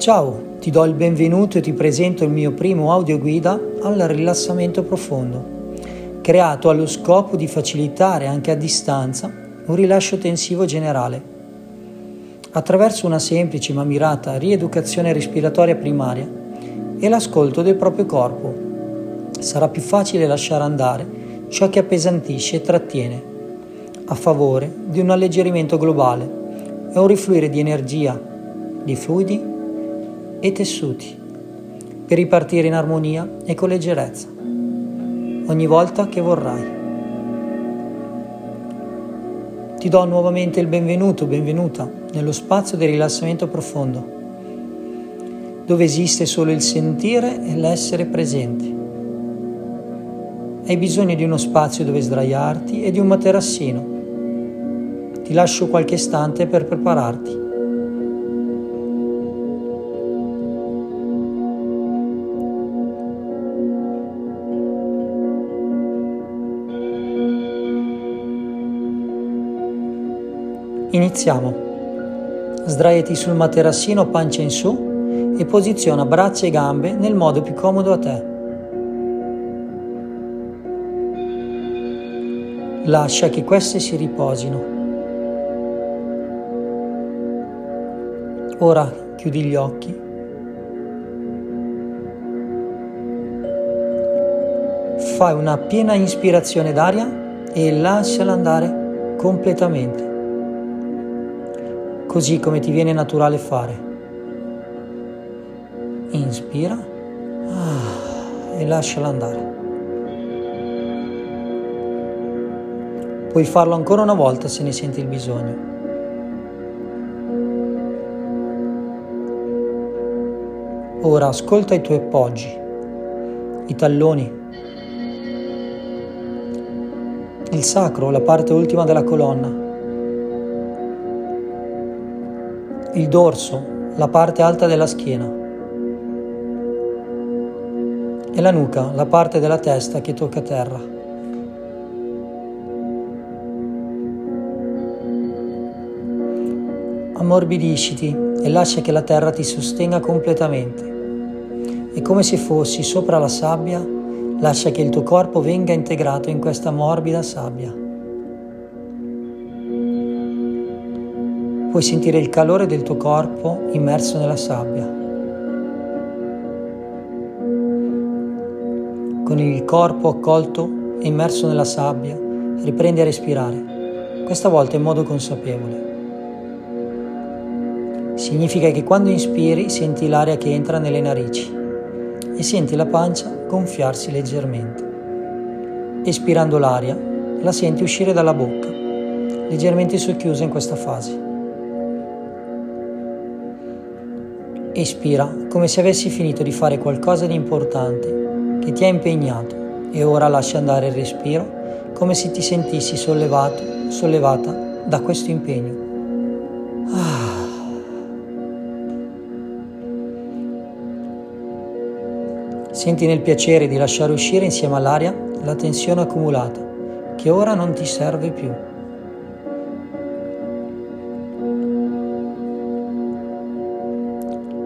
Ciao, ti do il benvenuto e ti presento il mio primo audioguida al rilassamento profondo, creato allo scopo di facilitare anche a distanza un rilascio tensivo generale. Attraverso una semplice ma mirata rieducazione respiratoria primaria e l'ascolto del proprio corpo, sarà più facile lasciare andare ciò che appesantisce e trattiene, a favore di un alleggerimento globale e un rifluire di energia, di fluidi e tessuti per ripartire in armonia e con leggerezza ogni volta che vorrai. Ti do nuovamente il benvenuto, benvenuta nello spazio di rilassamento profondo, dove esiste solo il sentire e l'essere presente. Hai bisogno di uno spazio dove sdraiarti e di un materassino. Ti lascio qualche istante per prepararti. Iniziamo. Sdraiati sul materassino pancia in su e posiziona braccia e gambe nel modo più comodo a te. Lascia che queste si riposino. Ora chiudi gli occhi. Fai una piena ispirazione d'aria e lasciala andare completamente così come ti viene naturale fare. Inspira ah, e lasciala andare. Puoi farlo ancora una volta se ne senti il bisogno. Ora ascolta i tuoi appoggi, i talloni, il sacro, la parte ultima della colonna il dorso, la parte alta della schiena e la nuca, la parte della testa che tocca terra. Ammorbidisciti e lascia che la terra ti sostenga completamente. E come se fossi sopra la sabbia, lascia che il tuo corpo venga integrato in questa morbida sabbia. Puoi sentire il calore del tuo corpo immerso nella sabbia. Con il corpo accolto e immerso nella sabbia, riprendi a respirare, questa volta in modo consapevole. Significa che quando inspiri senti l'aria che entra nelle narici e senti la pancia gonfiarsi leggermente. Espirando l'aria, la senti uscire dalla bocca, leggermente socchiusa in questa fase. Espira come se avessi finito di fare qualcosa di importante che ti ha impegnato e ora lascia andare il respiro come se ti sentissi sollevato, sollevata da questo impegno. Ah. Senti nel piacere di lasciare uscire insieme all'aria la tensione accumulata che ora non ti serve più.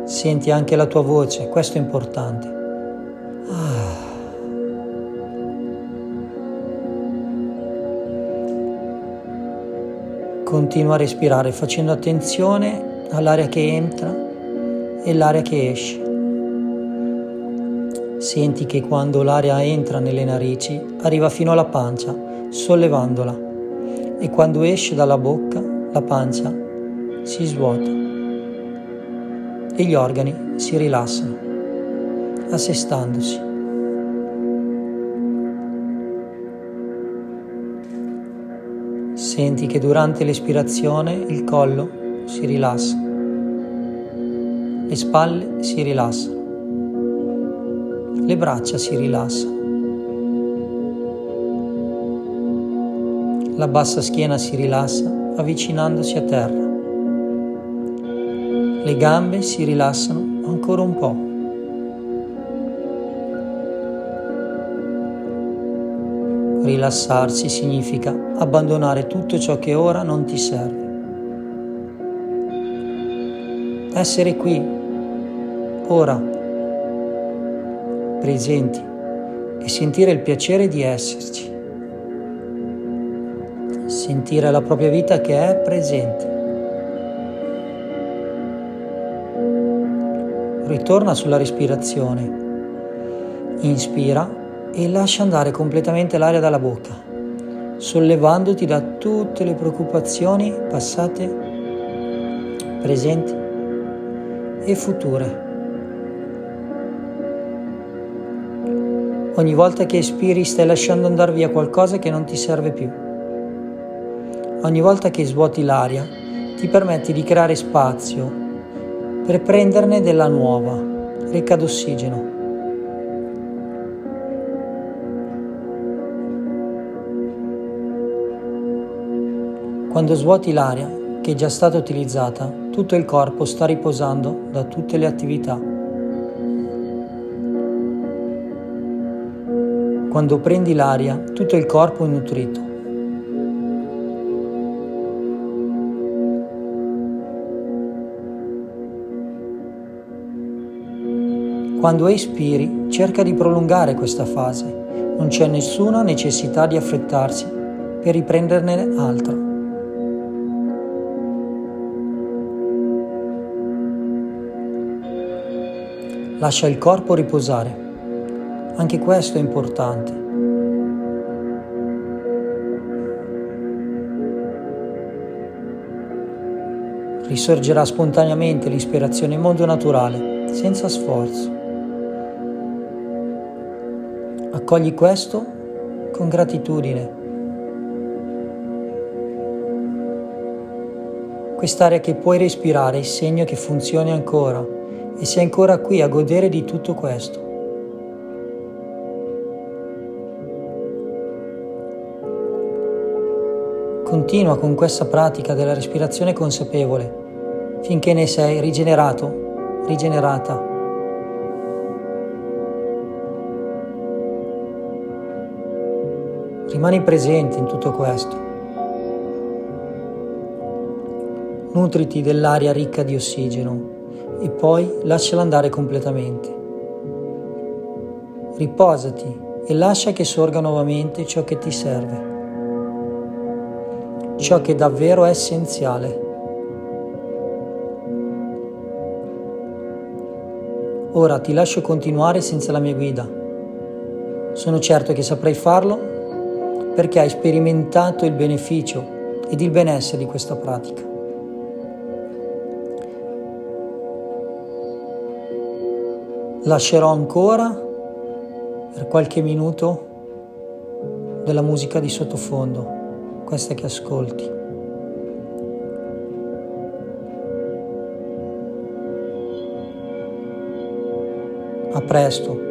Senti anche la tua voce, questo è importante. Ah. Continua a respirare facendo attenzione all'aria che entra e l'aria che esce. Senti che quando l'aria entra nelle narici arriva fino alla pancia, sollevandola, e quando esce dalla bocca la pancia si svuota e gli organi si rilassano, assestandosi. Senti che durante l'espirazione il collo si rilassa, le spalle si rilassano, le braccia si rilassano, la bassa schiena si rilassa avvicinandosi a terra. Le gambe si rilassano ancora un po'. Rilassarsi significa abbandonare tutto ciò che ora non ti serve. Essere qui ora, presenti e sentire il piacere di esserci. Sentire la propria vita che è presente. Ritorna sulla respirazione. Inspira e lascia andare completamente l'aria dalla bocca, sollevandoti da tutte le preoccupazioni passate, presenti e future. Ogni volta che espiri stai lasciando andare via qualcosa che non ti serve più. Ogni volta che svuoti l'aria ti permetti di creare spazio per prenderne della nuova, ricca d'ossigeno. Quando svuoti l'aria che è già stata utilizzata, tutto il corpo sta riposando da tutte le attività. Quando prendi l'aria, tutto il corpo è nutrito. Quando espiri, cerca di prolungare questa fase. Non c'è nessuna necessità di affrettarsi per riprenderne altra. Lascia il corpo riposare. Anche questo è importante. Risorgerà spontaneamente l'ispirazione in modo naturale, senza sforzo. Accogli questo con gratitudine. Quest'aria che puoi respirare è segno che funzioni ancora e sei ancora qui a godere di tutto questo. Continua con questa pratica della respirazione consapevole finché ne sei rigenerato, rigenerata. Rimani presente in tutto questo. Nutriti dell'aria ricca di ossigeno e poi lasciala andare completamente. Riposati e lascia che sorga nuovamente ciò che ti serve, ciò che davvero è essenziale. Ora ti lascio continuare senza la mia guida. Sono certo che saprai farlo perché hai sperimentato il beneficio ed il benessere di questa pratica. Lascerò ancora per qualche minuto della musica di sottofondo, questa che ascolti. A presto.